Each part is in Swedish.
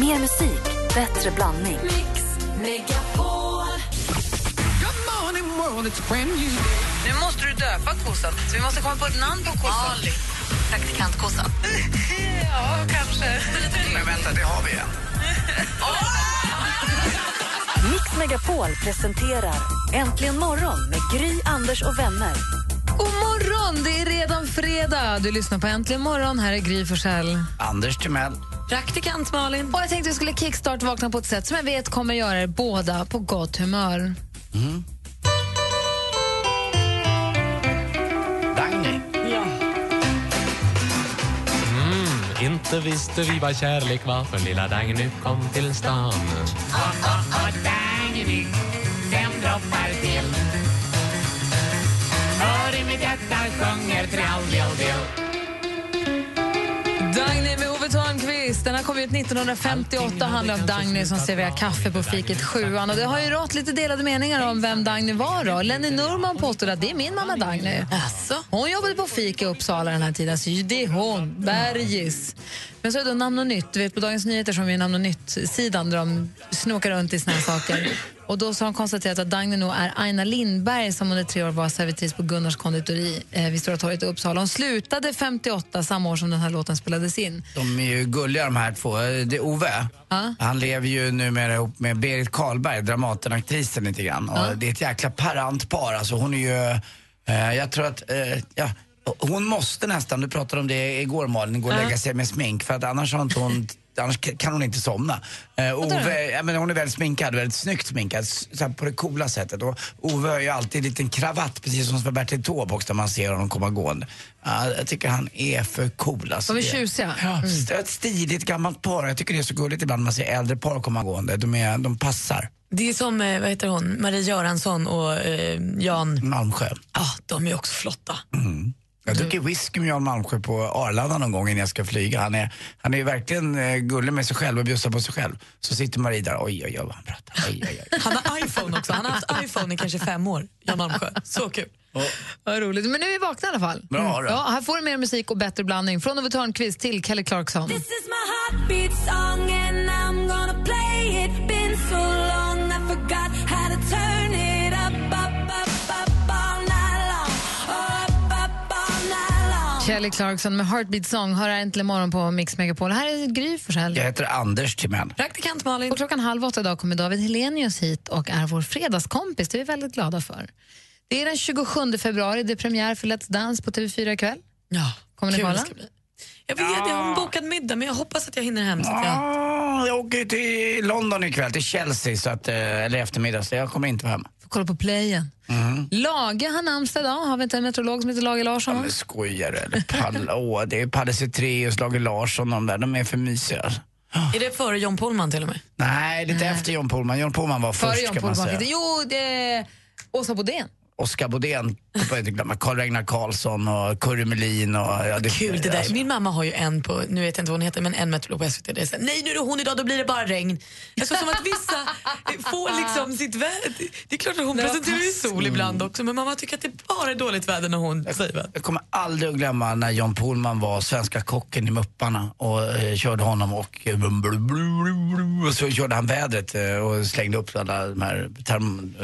Mer musik, bättre blandning. Nu måste du döpa kossan, så vi måste komma på ett namn på kossan. Ali. Praktikantkossan. ja, kanske. Men vänta, det har vi en. Mix Megapol presenterar Äntligen morgon med Gry, Anders och vänner. God morgon! Det är redan fredag. Du lyssnar på Äntligen morgon. Här är Gry Forssell. Anders Timell. Praktikant Malin. Och jag tänkte att vi skulle kickstart-vakna på ett sätt som jag vet kommer göra er båda på gott humör. Dagny. Inte visste vi vad kärlek var för lilla Dagny kom till stan. Dagny Den här kom ut 1958 och handlar om Dagny som serverar kaffe på fiket Sjuan. Och det har ju rått lite delade meningar om vem Dagny var. Då. Lenny Norman påstod att det är min mamma Dagny. Hon jobbade på fik i Uppsala den här tiden, så det är hon, Bergis. Men så är det Namn och Nytt, du vet på Dagens Nyheter som är Namn och Nytt-sidan där de snokar runt i såna här saker. Och då så har de konstaterat att Dagny nog är Aina Lindberg som under tre år var servitris på Gunnars konditori eh, vid Stora torget i Uppsala. Hon slutade 58, samma år som den här låten spelades in. De är ju gulliga de här två. Det är Ove. Ja. Han lever ju numera ihop med Berit Karlberg, Dramaten-aktrisen lite grann. Och det är ett jäkla parant par. Alltså hon är ju, eh, jag tror att, eh, ja, hon måste nästan, du pratade om det igår Malin, gå och lägga sig med smink för att annars har inte hon Annars kan hon inte somna. Eh, Ove, ja, men hon är väldigt sminkad, väldigt snyggt sminkad, så på det coola sättet. Och Ove har ju alltid en liten kravatt, precis som Bertil Taube när man ser honom komma gående. Ja, jag tycker han är för cool. Alltså. De är tjusiga. Ja, är ett stiligt gammalt par. Jag tycker det är så gulligt ibland man ser äldre par komma gående. De, är, de passar. Det är som eh, vad heter hon? Marie Göransson och eh, Jan. Malmsjö. Ja, de är också flotta. Jag dricker whisky med Jan Malmsjö på Arlanda någon gång innan jag ska flyga. Han är, han är verkligen eh, gullig med sig själv och bjussar på sig själv. Så sitter Marie där, oj oj oj vad han pratar. Oj, oj, oj. Han har iPhone också. Han har haft iPhone i kanske fem år, Jan Malmsjö. Så kul. Vad roligt. Men nu är vi vakna i alla fall. Bra då. Ja, här får du mer musik och bättre blandning. Från Ove Thörnqvist till Kelly Clarkson. Kelly Clarkson med Heartbeat Song har här äntligen morgon på Mix Megapol. Här är Gry Forssell. Jag heter Anders Timell. Praktikant Malin. Och klockan halv åtta idag kommer David Helenius hit och är vår fredagskompis. Det är vi väldigt glada för. Det är den 27 februari, det är premiär för Let's Dance på TV4 ikväll. Ja, Kommer ni kolla? Jag vet, jag har en bokad middag men jag hoppas att jag hinner hem. Så att jag... Ah, jag åker till London ikväll, till Chelsea, så att, eh, eller eftermiddag, så jag kommer inte vara hemma. Kolla på playen. Lage har namnsdag idag. Har vi inte en meteorolog som heter Lage Larsson? Ja, men skojar du eller? Pall, åh, det är Palle Cetreus, Lage Larsson, de där, de är för mysiga. Är det före John Pohlman till och med? Nej, lite efter John Pohlman. John Pohlman var Före först John kan man Pohlman. säga. Jo, det är Åsa Bodén. Oskar Bodén, får jag inte glömma, Carl Ragnar Karlsson och Kurre Melin. Och, ja, det, Kul det där. alltså, Min mamma har ju en på, nu vet jag inte vad hon heter, men en meteorolog på SVT. Det är så här, nej nu är det hon idag, då blir det bara regn. Alltså som att vissa får liksom sitt väder. Det är klart att hon Det presenterar ju sol ibland också, men mamma tycker att det bara är dåligt väder när hon säger väder. Jag kommer aldrig att glömma när John Pohlman var svenska kocken i Mupparna och eh, körde honom och, eh, och så körde han vädret eh, och slängde upp alla de här term,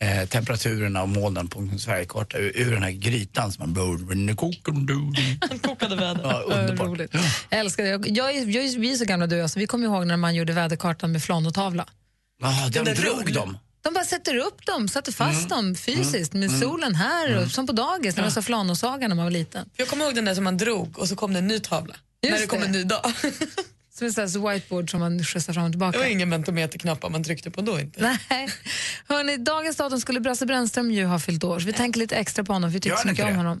mm, eh, temperaturerna och molnen på en Sverigekarta ur, ur den här grytan som man... Han kokade väder. Ja, underbart. roligt. Jag älskar det. Jag, jag, är- jag, är- vi är så gamla du och jag, så vi kommer ihåg när man gjorde väderkartan med flanotavla. Ja, de där drog rull- dem. De bara sätter upp dem, sätter fast dem fysiskt med solen här, och, som på dagis när man sa flanosaga när man var liten. Jag kommer ihåg den där som man drog och så kom det en ny tavla. Just när det kom det. en ny dag. Som en här whiteboard som man skjutsar fram och Det tillbaka. var ingen mentometerknappar man tryckte på då inte. Nej. Hörrni, dagens datum skulle Brasse Brännström ju ha fyllt år, så vi tänker lite extra på honom, för vi tycker så mycket om det? honom.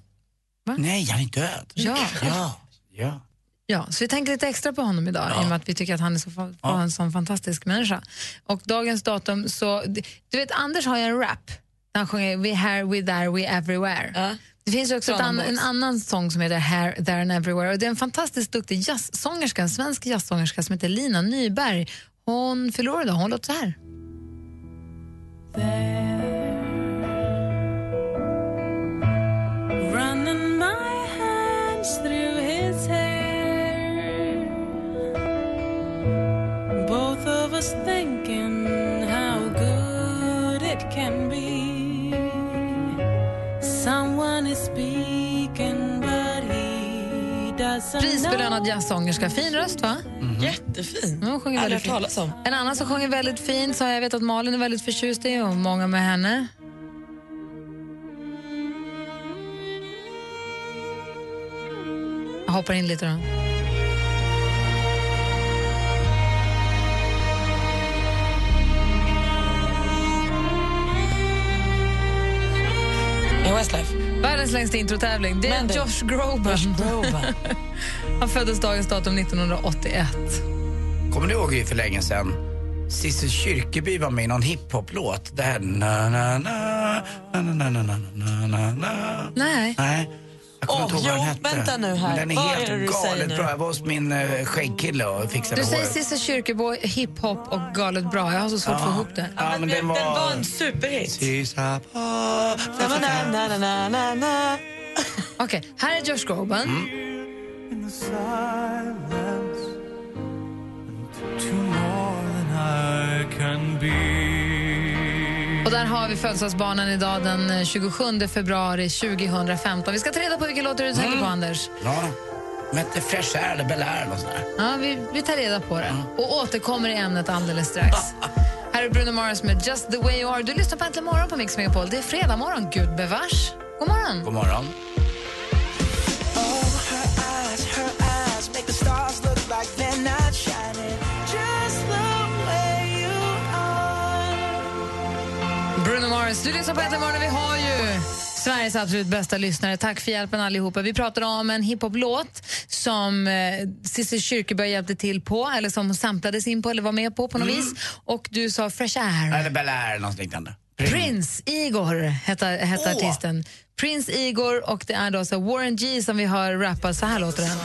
Nej, han är död. Ja. Ja, ja. Ja, så vi tänker lite extra på honom idag i och med att vi tycker att han är så fa- var en sån fantastisk människa. Och dagens datum så, du vet Anders har ju en rap han sjunger We here, we there, we everywhere. Ja. Det finns också ett an, en annan sång som heter Here, there and everywhere och det är en fantastiskt duktig jazzsångerska, en svensk jazzsångerska som heter Lina Nyberg. Hon förlorade hon låter så här. Running jazzsångerska. Fin röst, va? Jättefin. Ja, hon sjunger väldigt fint. om. En annan som sjunger väldigt fint, som jag vet att Malin är väldigt förtjust i och många med henne. Jag hoppar in lite då. Westlife? Världens längsta introtävling. Det är Men det- Josh Groban. Han föddes dagens datum 1981. Kommer du ihåg ju för länge sedan? Cissi Kyrkeby var med i någon hiphop-låt. Det här na na na na na na na na Nej. Nej. Jag kommer Åh, inte ihåg vad den hette. vänta nu här. Men den är Vad helt är galet bra. Jag var hos min eh, skäggkille och fixade Du säger håret. Cissi Kyrkebo, hiphop och galet bra. Jag har så svårt att få ihop det. Ja, men den Den var var... en superhit. Sissa på... Na, na, na, na, na, na. Okej, här är Josh Groban. Och där har vi födelsedagsbarnen idag den 27 februari 2015. Vi ska ta reda på vilken låt du tänker på, Anders. Ja, de hette Fresh Air eller Bel Air eller nåt sånt där. Ja, vi, vi tar reda på det och återkommer i ämnet alldeles strax. Här är Bruno Mars med Just the way you are. Du lyssnar på Äntligen morgon på Mix Megapol. Det är fredag morgon, gud bevars. God morgon. God morgon. Mars, du lyssnar på Äntligen morgon. Vi har ju Sveriges absolut bästa lyssnare. Tack för hjälpen allihopa. Vi pratade om en hiphop-låt som eh, Cissi Kyrkeberg hjälpte till på, eller som hon samplades in på eller var med på på något vis. Och du sa Fresh Air. Eller Bel Air något liknande. Prince Igor hette, hette Åh. artisten. Prince Igor och det är då så Warren G som vi hör rappa. Så här låter den.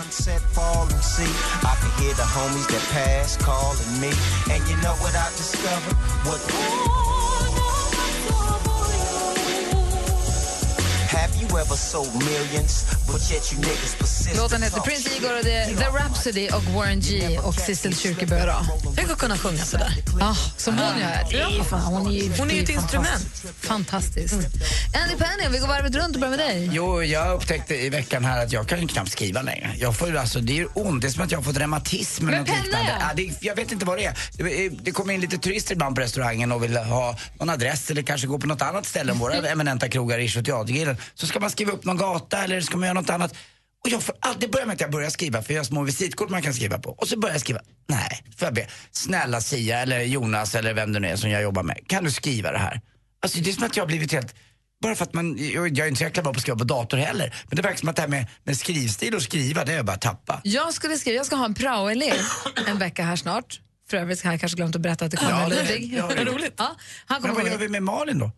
Låten heter Prince? Igor och det är The Rhapsody och Warren G och Sissel Kyrkjebø. då. Tänk att kunna sjunga sådär. Ah, som hon gör. Ja, fan, hon är ju, Hon är ju ett instrument. Fantastiskt. Andy Penny, vi går varvet runt och börjar med dig. Jo, jag upptäckte i veckan här att jag kan ju knappt skriva längre. Jag får ju alltså, det är ont. Det är som att jag har fått reumatism eller Men något liknande. ja. Det, jag vet inte vad det är. Det, det kommer in lite turister ibland på restaurangen och vill ha någon adress eller kanske gå på något annat ställe än våra eminenta krogar i Teatergrillen. Så ska man skriva upp någon gata eller ska man göra något annat. Och jag får alltid börja med att jag börjar skriva för jag har små visitkort man kan skriva på. Och så börjar jag skriva. Nej, får jag be. Snälla Sia eller Jonas eller vem det nu är som jag jobbar med. Kan du skriva det här? Alltså det är som att jag har blivit helt bara för att man, jag, är inte så jäkla bra på att skriva på dator heller. Men det verkar som att det här med, med skrivstil och skriva, det är jag bara tappa. Jag skulle skriva, jag ska ha en praoelev en vecka här snart. För övrigt har jag kanske glömt att berätta att det kommer Ja, en Ludvig. ja, roligt. Ja, han Men kommer vad gör vi med Malin då?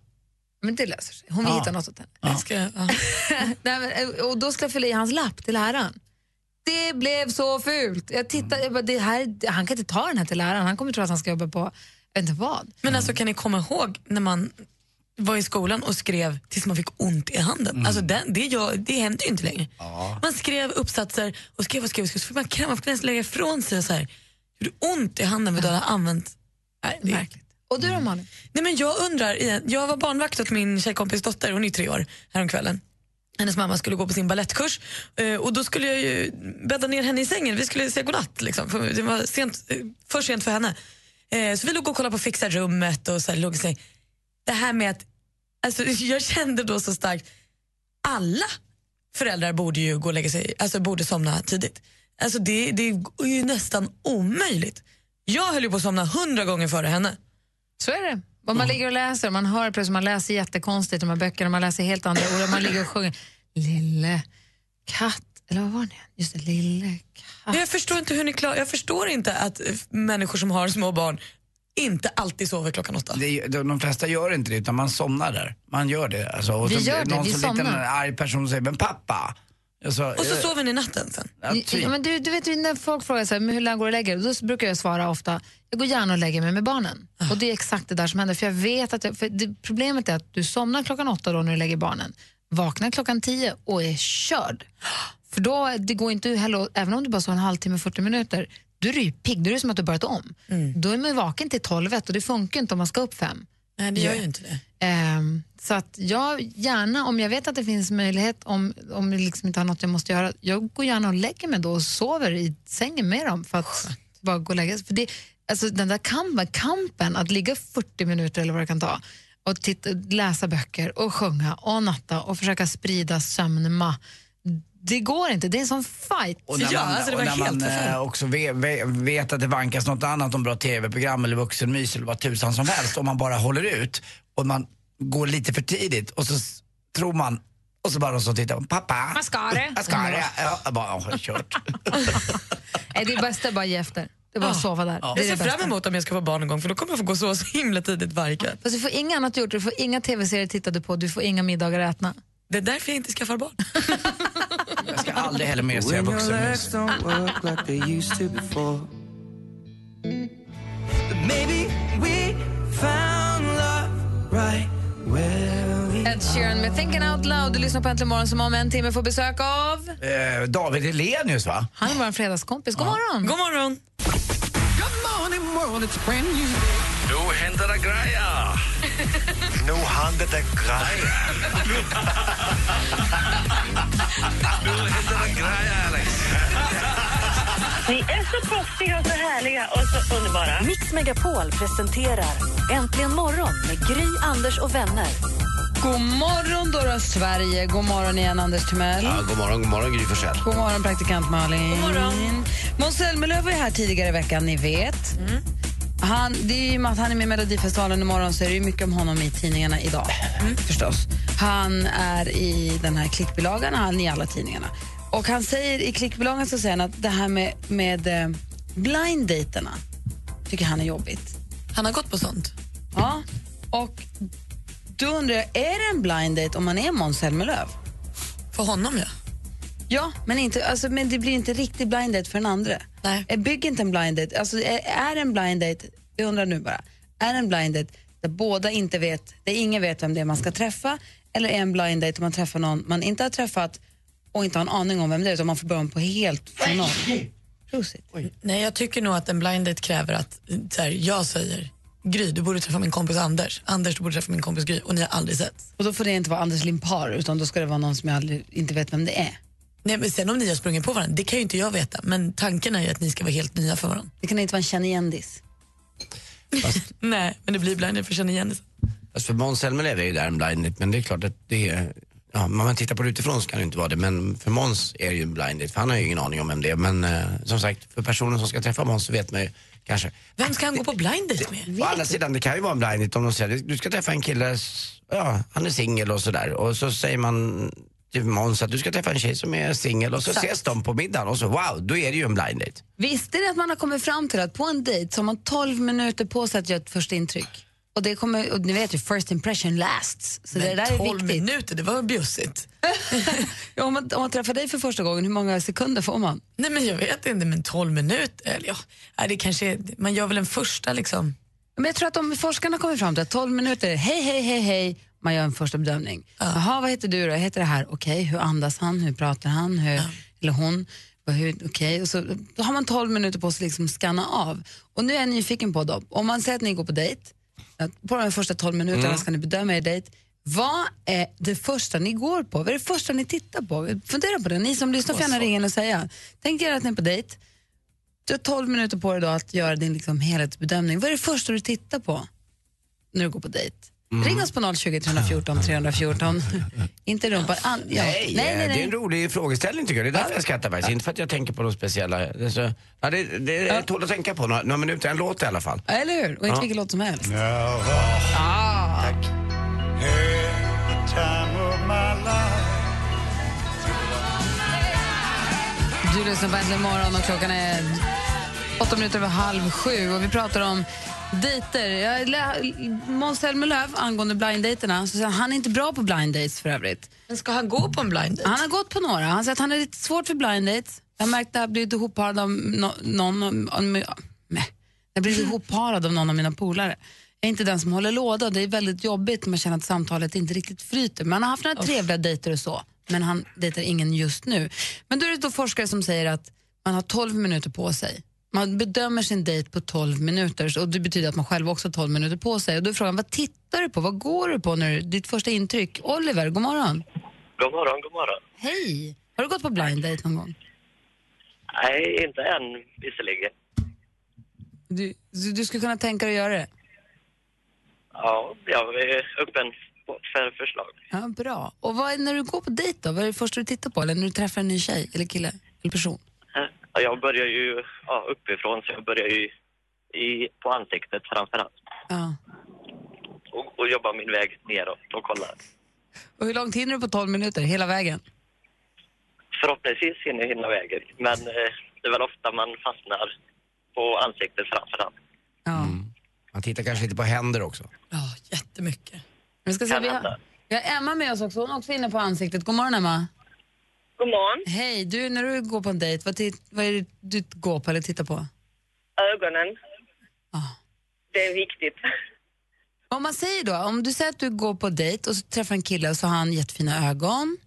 Men det löser sig. Hon Ja. hittar något åt henne. Jag ska, ja. Nej, men, eh, och då ska jag fylla i hans lapp till läraren. Det blev så fult. Jag tittade, jag bara, det här, han kan inte ta den här till läraren. Han kommer tro att han ska jobba på, jag vet inte vad. Men alltså kan ni komma ihåg när man var i skolan och skrev tills man fick ont i handen? Alltså den, det, gör, det händer ju inte längre. Man skrev uppsatser och skrev och skrev och skrev så fick man man fick lägga ifrån sig och så här. Gjorde ont i handen för att du hade använt... Nej, det, Märkligt. Och du då Malin? Nej, men jag undrar, jag var barnvakt åt min tjejkompis dotter, hon är tre år, häromkvällen. Hennes mamma skulle gå på sin ballettkurs eh, och då skulle jag ju bädda ner henne i sängen. Vi skulle säga godnatt, liksom, för det var sent, eh, för sent för henne. Eh, Så vi låg och kollade på Fixa rummet och så här, låg i säng. Det här med att, alltså, jag kände då så starkt, alla föräldrar borde ju gå och lägga sig, alltså borde somna tidigt. Alltså det, det är ju nästan omöjligt. Jag höll ju på att somna hundra gånger före henne. Så är det. Om man ligger och läser, man hör plötsligt, man läser jättekonstigt, de här böckerna, man läser helt andra ord, och man ligger och sjunger Lille katt, eller vad var det? Just det, lille katt. Jag förstår inte hur ni klarar, jag förstår inte att eh, människor som har små barn inte alltid sover klockan åtta. Det, de, de flesta gör inte det utan man somnar där. Man gör det. Alltså, och Vi så gör det, någon vi somnar. arg person säger, men pappa. Alltså, Och så eh, sover ni natten sen. ja, typ. Ja, men du, du vet, när folk frågar så här, hur länge går du och lägger dig? Då brukar jag svara ofta, jag går gärna och lägger mig med barnen. Och det är exakt det där som händer. För jag vet att jag, för det, problemet är att du somnar klockan åtta då när du lägger barnen, vaknar klockan tio och är körd. För då, det går inte heller, även om du bara sover en halvtimme, 40 minuter, då är du ju pigg, då är det som att du börjat om. Då är man ju vaken till tolvet och det funkar inte om man ska upp fem. Nej, det gör ju inte det. Ehm, så att jag gärna, om jag vet att det finns möjlighet, om, om jag liksom inte har något jag måste göra, jag går gärna och lägger mig då och sover i sängen med dem för att bara gå och lägga sig. För det, alltså den där kampen, kampen att ligga 40 minuter eller vad det kan ta och titta, läsa böcker och sjunga och natta och försöka sprida sömnma. Det går inte, det är en sån fight. Och när Ja, man, alltså det och var när helt man eh, förfärligt. också vet, att det vankas något annat om bra tv-program eller vuxenmys eller vad tusan som helst om man bara håller ut och man går lite för tidigt och så tror man och så bara de som tittar, pappa, Mascara. mascara. Ja, jag bara, ja, kört. Det är bäst att bara ge efter. Det är bara att sova där. Det är Jag det ser bästa. fram emot om jag ska få barn någon gång för då kommer jag få gå så, så himla tidigt varje kväll. Fast du får inga annat gjort, du får inga tv-serier tittade på, du får inga middagar ätna. Det är därför jag inte skaffar barn. Jag ska aldrig heller mer se vuxenmys. Ed Sheeran med Thinking Out Loud. Du lyssnar på Äntligen morgon som om en timme får besök av... Eh, David Hellenius va? Han är vår fredagskompis. God morgon! God morgon! Nu händer det grejer! Nu händer det grejer. Nu händer det grejer, Alex! Ni är så proffsiga och så härliga och så underbara. Mix Megapol presenterar Äntligen morgon med Gry, Anders och vänner. God morgon då, då Sverige. God morgon igen Anders Timell. Ja, god morgon, god morgon Gry Forssell. God morgon praktikant Malin. God morgon. Måns Zelmerlöw var här tidigare i veckan, ni vet. Han, det är ju med att han är med i Melodifestivalen imorgon så är det ju mycket om honom i tidningarna idag. Förstås. Han är i den här klickbilagan, han är i alla tidningarna. Och han säger i klickbilagan så säger han att det här med, med eh, blind tycker han är jobbigt. Han har gått på sånt. Ja, och då undrar jag, är det en blind date om man är Måns Zelmerlöw? För honom, ja. Ja, men, inte, alltså, men det blir inte riktigt blind date för den andra. Nej. Bygg inte en blind date. Alltså, är, är en blind date, jag undrar nu bara, är en blind date där båda inte vet, där ingen vet vem det är man ska träffa, eller är en blind date om man träffar någon man inte har träffat och inte har en aning om vem det är, utan man får börja på helt från noll. Prosit. Nej, jag tycker nog att en blind date kräver att så här, jag säger Gry, du borde träffa min kompis Anders. Anders, du borde träffa min kompis Gry. Och ni har aldrig sett. Och då får det inte vara Anders Limpar, utan då ska det vara någon som jag aldrig, inte vet vem det är. Nej, men sen om ni har sprungit på varandra, det kan ju inte jag veta. Men tanken är ju att ni ska vara helt nya för varandra. Det kan inte vara en känn igen-diss. Nej, men det blir blind date för att känna igen det. Alltså för Måns Zelmerlöw är ju där en blind men det är klart att det är, ja, om man tittar på det utifrån så kan det inte vara det, men för Måns är det ju en blind date, för han har ju ingen aning om vem det är. Men eh, som sagt, för personen som ska träffa Måns så vet man ju kanske. Vem ska han gå på blind date med? Å andra sidan, det kan ju vara en blind date om de säger du ska träffa en kille, ja, han är singel och sådär. Och så säger man till Måns att du ska träffa en tjej som är singel och så Exakt. ses de på middagen och så wow, då är det ju en blind date. Visste ni att man har kommit fram till att på en dejt så har man 12 minuter på sig att göra ett första intryck? Och, det kommer, och ni vet ju, first impression lasts. Så det där är 12 viktigt. minuter, det var bjussigt. Ja, om, man, om man träffar dig för första gången, hur många sekunder får man? Nej men jag vet inte, men 12 minuter, eller ja, nej, det kanske är, man gör väl en första liksom. Men jag tror att om forskarna kommer fram till att 12 minuter, är hej, hej, hej, hej, man gör en första bedömning. Jaha, vad heter du då? Jag heter det här. Okej, hur andas han? Hur pratar han? Hur, Eller hon? Okej, och så då har man 12 minuter på sig att liksom scanna av. Och nu är jag nyfiken på då, om man säger att ni går på dejt, på de första 12 minuterna ska ni bedöma er dejt. Vad är det första ni går på? Vad är det första ni tittar på? Fundera på det. Ni som lyssnar får gärna ringa in och säga. Tänk er att ni är på dejt. Du har 12 minuter på dig då att göra din liksom helhetsbedömning. Vad är det första du tittar på när du går på dejt? Ring oss på 020 314 314. Inte rumpan. An, ja. Nej, nej, nej, det är en rolig frågeställning tycker jag. Det är därför jag skrattar faktiskt. Inte för att jag tänker på något speciella. Det, är så, ja, det, det är tål att tänka på några, några minuter, en låt i alla fall. Eller hur? Och inte Ja. vilken låt som helst. Tack. Du lyssnar på Äntligen morgon och klockan är åtta minuter över halv sju och vi pratar om dejter. Måns Zelmerlöw angående blind-dejterna, så säger han, han är inte bra på blind dates för övrigt. Men ska han gå på en blind date? Han har gått på några. Han säger att han är lite svårt för blind dates. Jag har märkt att jag blivit ihopparad av no, någon av- jag har blivit ihopparad av någon av mina polare. Jag är inte den som håller låda. Det är väldigt jobbigt när man känner att samtalet inte riktigt flyter. Man har haft några trevliga dejter och så, men han dejtar ingen just nu. Men då är det då forskare som säger att man har 12 minuter på sig. Man bedömer sin dejt på 12 minuter och det betyder att man själv också har 12 minuter på sig. Och då är frågan, vad tittar du på? Vad går du på? När, ditt första intryck? Oliver, god morgon. God morgon, god morgon. Hej! Har du gått på blind date någon gång? Nej, inte än visserligen. Du, du, du skulle kunna tänka dig att göra det? Ja, jag är öppen för förslag. Ja, bra. Och vad är, när du går på dejt då? Vad är det första du tittar på? Eller när du träffar en ny tjej eller kille eller person? Ja, Jag börjar ju ja, uppifrån, så jag börjar ju i, på ansiktet framför allt. Ja. Och, och jobbar min väg neråt och kollar. Och hur långt hinner du på 12 minuter? Hela vägen? Förhoppningsvis hinner jag hinna vägen, men eh, det är väl ofta man fastnar på ansiktet framför allt. Man tittar kanske lite på händer också. Jättemycket. Vi ska se, vi, har, vi har Emma med oss också. Hon är också inne på ansiktet. God morgon, Emma. God morgon. Hej, du, när du går på en dejt, vad, vad är det du går på eller tittar på? Ögonen. Det är viktigt. Om man säger då, om du säger att du går på dejt och så träffar en kille och så har han jättefina ögon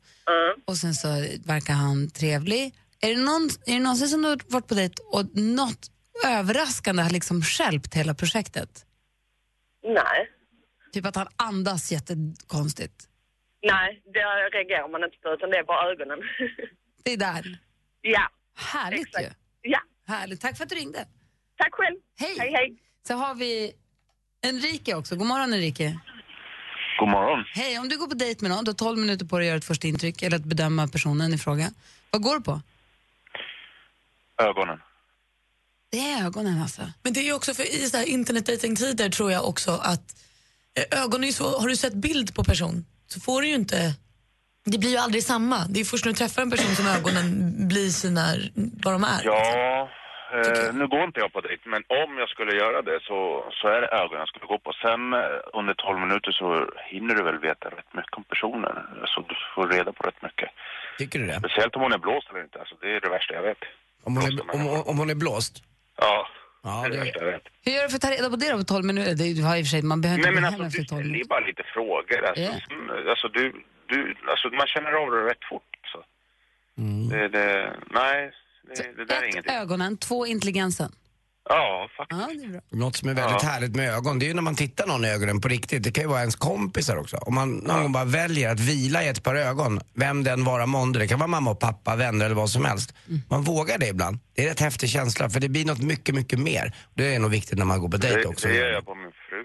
och sen så verkar han trevlig. Är det, någon, är det någonsin som du har varit på dejt och något överraskande har liksom stjälpt hela projektet? Nej. Typ att han andas jättekonstigt. Nej, det reagerar man inte på utan det är bara ögonen. Det är där. ja. Härligt ju. Ja. Härligt. Tack för att du ringde. Tack själv. Hej. Hej, hej. Så har vi Enrique också. God morgon Enrique. God morgon. Hej, om du går på dejt med någon, du har 12 minuter på dig att göra ett första intryck eller att bedöma personen i fråga. Vad går du på? Ögonen. Det är ögonen alltså. Men det är ju också för i så här internetdatingtider tror jag också att eh, ögon är så, har du sett bild på person så får du ju inte, det blir ju aldrig samma. Det är först när du träffar en person som ögonen blir sina, vad de är. Ja, eh, nu går inte jag på dejt, men om jag skulle göra det så, så är det ögonen jag skulle gå på. Sen eh, under 12 minuter så hinner du väl veta rätt mycket om personen. Så du får reda på rätt mycket. Tycker du det? Speciellt om hon är blåst eller inte. Alltså, det är det värsta jag vet. Om hon är, om, om hon är blåst? Ja, ja det är det. Hur gör du för att ta reda på det då på 12 minuter? Det är, du har i och för sig, man behöver Nej inte men gå alltså, efter du 12 ställer ju minuter. bara lite frågor. Alltså, Ja. mm, alltså, du, du, alltså man känner av det rätt fort. Så. Det, det, nej, det, det där är ingenting. Ögonen, två intelligensen. Ja, faktiskt. Ja, det är bra. Något som är väldigt härligt med ögon, det är ju när man tittar någon i ögonen på riktigt. Det kan ju vara ens kompisar också. Om man någon gång bara väljer att vila i ett par ögon, vem den vara månde, det kan vara mamma och pappa, vänner eller vad som helst. Mm. Man vågar det ibland. Det är en rätt häftig känsla för det blir något mycket, mycket mer. Det är nog viktigt när man går på dejt Det, också. det gör jag på min fru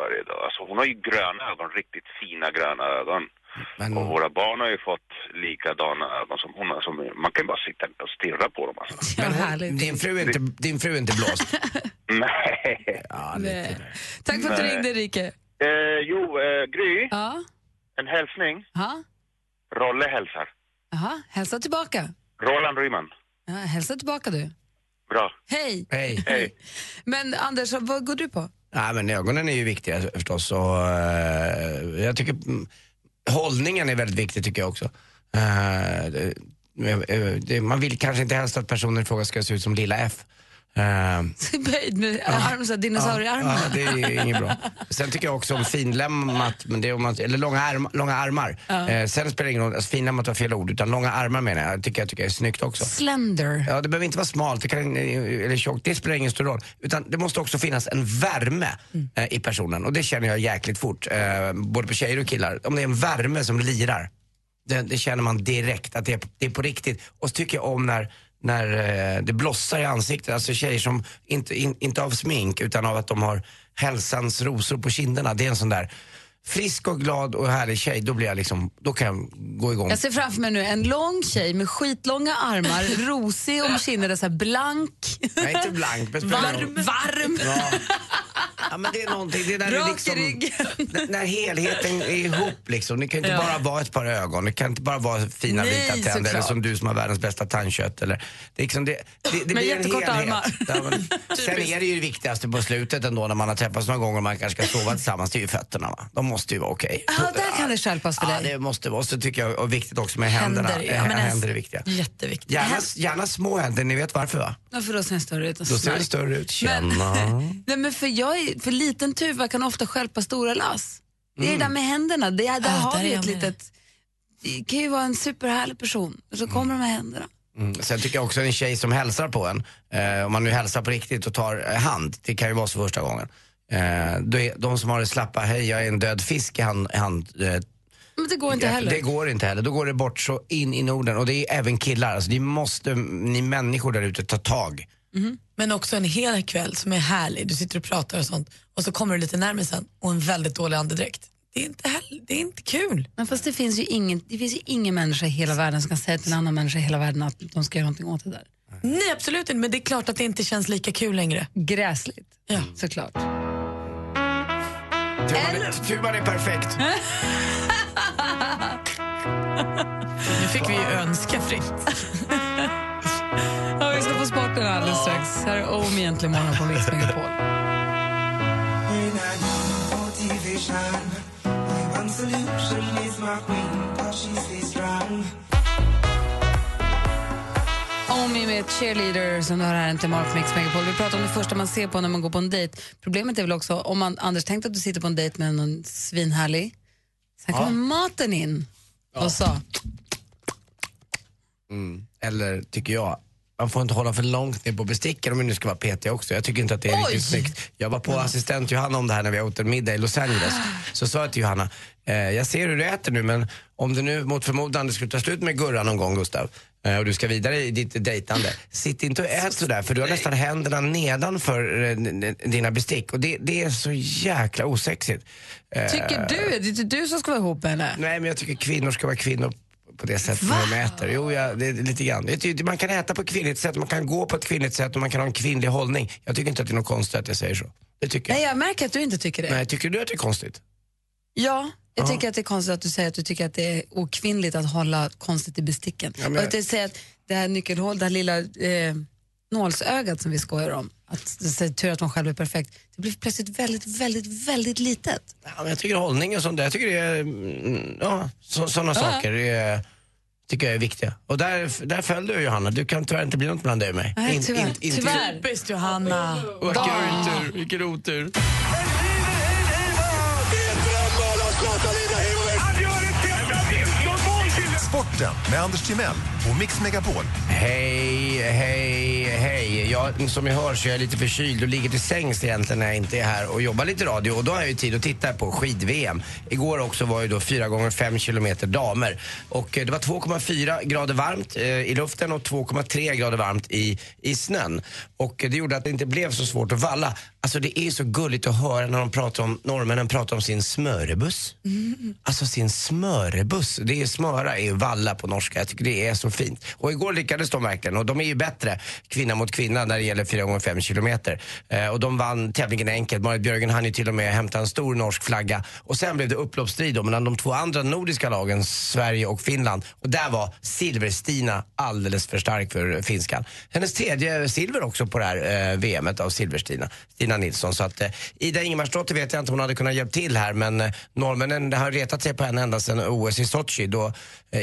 varje dag. Alltså hon har ju gröna ögon, riktigt fina gröna ögon. Och våra barn har ju fått likadana ögon som hon har. Som, man kan ju bara sitta och stirra på dem alltså. Men hon, din, fru är inte, din fru är inte blåst? Nej. Ja, Nej. Tack för att du Nej. ringde Enrique. Eh, jo, eh, Gry. Ja. En hälsning. Ja. Rolle hälsar. Aha. Hälsa tillbaka. Roland Ryman. Ja, hälsa tillbaka du. Bra. Hej. Hej. Hej. Men Anders, vad går du på? Nej, men ögonen är ju viktiga förstås. Och, eh, jag tycker hållningen är väldigt viktig tycker jag också. Uh, det, man vill kanske inte helst att personen i fråga ska se ut som lilla F. Eh, Böjd med arm, så här, dinosauriearmarna. Ja, det är inget bra. Sen tycker jag också om finlämmat, men det är om man, eller långa, arm, långa armar. Eh, sen spelar det ingen roll, alltså, finlämmat var fel ord, utan långa armar menar jag. Tycker jag tycker är snyggt också. Slender. Ja, det behöver inte vara smalt det kan, eller tjockt, det spelar ingen stor roll. Utan det måste också finnas en värme eh, i personen och det känner jag jäkligt fort. Eh, både på tjejer och killar. Om det är en värme som lirar, det, det känner man direkt att det är, det är på riktigt. Och så tycker jag om när, när eh, det blossar i ansiktet, alltså tjejer som inte, in, inte av smink utan av att de har hälsans rosor på kinderna. Det är en sån där frisk och glad och härlig tjej, då blir jag liksom, då kan jag gå igång. Jag ser framför mig nu en lång tjej med skitlånga armar, rosig om kinderna, så här blank. Nej, inte blank, men Varm. varm. Ja. Ja, men det är någonting, det är Rak i liksom, när, när helheten är ihop liksom. Det kan inte Ja. bara vara ett par ögon, det kan inte bara vara fina Nej, vita tänder eller såklart. som du som har världens bästa tandkött. Eller, det är liksom, det, det, det Med blir en helhet. armar. Ja, men, sen är det ju det viktigaste på slutet ändå när man har träffats några gånger och man kanske ska sova tillsammans, det är ju fötterna va. De måste ju vara okej. Ja, där kan det stjälpas för Ja, dig. det måste vara. Så tycker jag, och viktigt också med händerna. Händer, ja, men händer är viktiga. Jätteviktigt. Gärna, gärna små händer, ni vet varför va? Varför då ser den större ut? Då ser det större ut. Men- Känna. Nej, men för, jag är, för liten tuva kan ofta stjälpa stora lass. Det är Mm. det där med händerna. Det är, där Ja, har där vi ett litet... Det kan ju vara en superhärlig person och så kommer de här händerna. Mm. Sen tycker jag också en tjej som hälsar på en, eh, om man nu hälsar på riktigt och tar eh, hand, det kan ju vara så första gången. Eh, är, de som har det slappa, hej jag är en död fisk i hand, hand eh, Men det går inte heller. Det går inte heller. Då går det bort så in i Norden. Och det är även killar. Alltså, det måste ni människor där ute ta tag. Men också en hel kväll som är härlig. Du sitter och pratar och sånt och så kommer du lite närmare sen och en väldigt dålig andedräkt. Det är inte, heller, det är inte kul. Men fast det finns, ju ingen, det finns ju ingen människa i hela världen som kan säga till en annan människa i hela världen att de ska göra någonting åt det där. Nej, absolut inte. Men det är klart att det inte känns lika kul längre. Gräsligt, ja. såklart. Tur man, är, är perfekt. Nu fick vi ju önska fritt. Sporten alldeles strax. Här är Omi egentligen morgon på Mix Megapol. Omi med cheerleader som du har här till morgon på Mix Megapol. Vi pratar om det första man ser på när man går på en dejt. Problemet är väl också, om man, Anders, tänk att du sitter på en dejt med någon svinhärlig. Sen kommer maten in och så. Mm. Eller tycker jag, man får inte hålla för långt ner på besticken om vi nu ska vara petiga också. Jag tycker inte att det är Oj! riktigt snyggt. Jag var på assistent Johanna om det här när vi åt en middag i Los Angeles. Så sa jag till Johanna, eh, jag ser hur du äter nu men om det nu mot förmodan det skulle ta slut med Gurra någon gång Gustav eh, och du ska vidare i ditt dejtande. Sitt inte och ät sådär för du har nästan händerna nedanför eh, dina bestick och det, det är så jäkla osexigt. Eh, Tycker du? Det är inte du som ska vara ihop med henne. Nej, men jag tycker kvinnor ska vara kvinnor på det sättet när de äter. Jo, ja, det är lite grann. Det är, man kan äta på ett kvinnligt sätt, man kan gå på ett kvinnligt sätt och man kan ha en kvinnlig hållning. Jag tycker inte att det är något konstigt att jag säger så. Det tycker jag. Nej, jag märker att du inte tycker det. Nej, tycker du att det är konstigt? Ja, jag Ja. tycker att det är konstigt att du säger att du tycker att det är okvinnligt att hålla konstigt i besticken. Ja, men och att du säger att det här nyckelhål, det här lilla eh, nålsögat som vi skojar om, att är tur att man själv är perfekt, det blir plötsligt väldigt, väldigt, väldigt litet. Ja, men jag tycker hållning och sånt där, jag tycker det är, mm, ja, så, sådana Ja. saker det är, tycker jag är viktiga. Och där, där föll du Johanna, du kan tyvärr inte bli något mellan dig och mig. Nej, In- tyvärr. in- inte- Tyvärr. Typiskt Johanna. Vilken otur, vilken otur. Sporten med Anders Timell och Mix Megapol. Hej, hej, hej. Ja, som jag hör så är jag lite förkyld och ligger till sängs egentligen när jag inte är här och jobbar lite radio. Och då har jag ju tid att titta på skid-VM. Igår också var ju då 4 gånger 5 kilometer damer. Och eh, det var 2,4 grader varmt eh, i luften och 2,3 grader varmt i, i snön. Och det gjorde att det inte blev så svårt att valla. Alltså det är så gulligt att höra när de pratar om, norrmännen pratar om sin smörebuss. Alltså sin smörebuss. Det är smöra är ju valla på norska. Jag tycker det är så fint. Och igår lyckades de verkligen och de är ju bättre kvinna mot kvinna när det gäller 4 gånger 5 kilometer. Eh, och de vann tävlingen enkelt. Marit Björgen hann ju till och med hämta en stor norsk flagga. Och sen blev det upploppsstrid mellan de två andra nordiska lagen, Sverige och Finland. Och där var Silver-Stina alldeles för stark för finskan. Hennes tredje silver också på det här eh, VMet av Silver-Stina, Nilsson. Så att eh, Ida Ingemarsdotter vet jag inte om hon hade kunnat hjälpa till här men eh, norrmännen har retat sig på henne ända sedan OS i Sochi då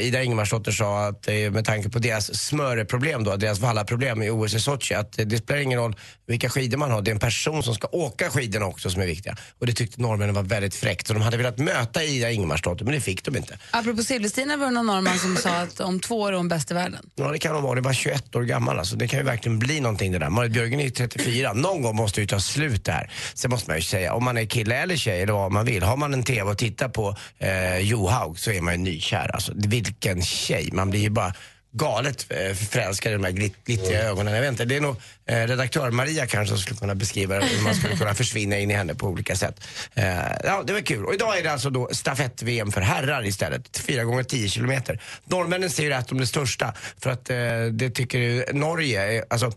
Ida Ingemarsdotter sa att eh, med tanke på deras smöreproblem då, deras vallaproblem i OS i Sochi, att eh, det spelar ingen roll vilka skidor man har, det är en person som ska åka skidorna också som är viktiga. Och det tyckte norrmännen var väldigt fräckt så de hade velat möta Ida Ingemarsdotter men det fick de inte. Apropå Silverstina var det någon norrman som sa att om två år är hon bäst i världen. Ja det kan hon vara, det bara 21 år gammal alltså. Det kan ju verkligen bli någonting det där. Marit Björgen är ju 34, någon gång måste det ju ta slut där. Sen måste man ju säga, om man är kille eller tjej eller vad man vill, har man en TV och tittar på eh, Johaug så är man ju nykär alltså. Vilken tjej, man blir ju bara galet eh, förälskad i de här glitt, glittriga ögonen. Jag vet inte, det är nog eh, redaktör Maria kanske som skulle kunna beskriva det, hur man skulle kunna försvinna in i henne på olika sätt. Eh, ja, det var kul. Och idag är det alltså då stafett-VM för herrar istället. 4 gånger 10 kilometer. Norrmännen ser ju rätt om det största för att eh, det tycker ju Norge, är- alltså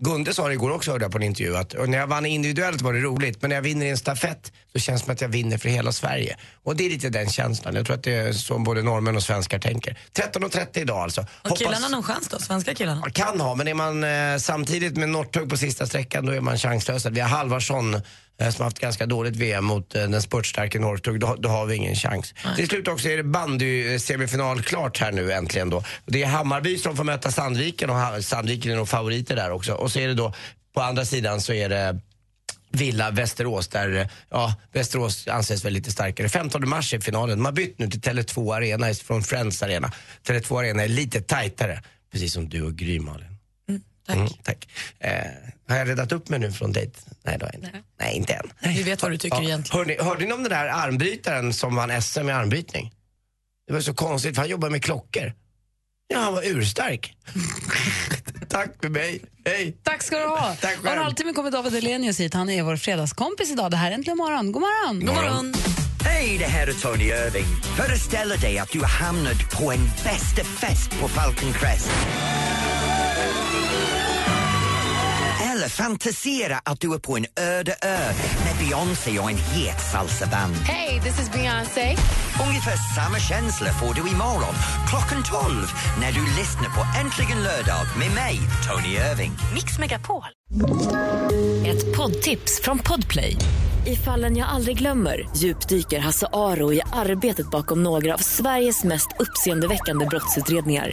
Gunde sa det igår också hörde jag på en intervju att när jag vann individuellt var det roligt men när jag vinner i en stafett så känns det som att jag vinner för hela Sverige. Och det är lite den känslan. Jag tror att det är så både norrmän och svenskar tänker. 13.30 idag alltså. Och killarna har någon chans då? Svenska killarna? Kan ha, men är man eh, samtidigt med Northug på sista sträckan då är man chanslös. Vi har Halvarsson som har haft ganska dåligt VM mot eh, den spurtstarke Northug. Då, då har vi ingen chans. Till slut också är det bandy-semifinal klart här nu äntligen då. Det är Hammarby som får möta Sandviken och Sandviken är nog favoriter där också. Och så är det då på andra sidan så är det Villa Västerås där, eh, ja, Västerås anses väl lite starkare. 15 mars är finalen. De har bytt nu till Tele2 Arena från Friends Arena. Tele2 Arena är lite tajtare. Precis som du och Gry Malin. Tack. Mm, tack. Eh, har jag räddat upp mig nu från dejt? Nej, det har jag inte. Nej, inte än. Vi vet vad du tycker egentligen. Hörde, hörde ni om den där armbrytaren som vann SM i armbrytning? Det var så konstigt för han jobbar med klockor. Ja, han var urstark. Tack för mig. Hej. Tack ska du ha. Tack Om en själv. halvtimme kommer David Elenius hit. Han är vår fredagskompis idag. Det här är Äntligen morgon. God morgon. God morgon. Hej, det här är Tony Irving. Föreställ dig att du har hamnat på en bästa fest på Falcon Crest. Eller fantisera att du är på en öde ö med Beyoncé och en het salsaband. Hey, this is Beyoncé. Ungefär samma känsla får du imorgon klockan 12 när du lyssnar på Äntligen lördag med mig, Tony Irving. Mix Megapol. Ett poddtips från Podplay. I fallen jag aldrig glömmer djupdyker Hasse Aro i arbetet bakom några av Sveriges mest uppseendeväckande brottsutredningar.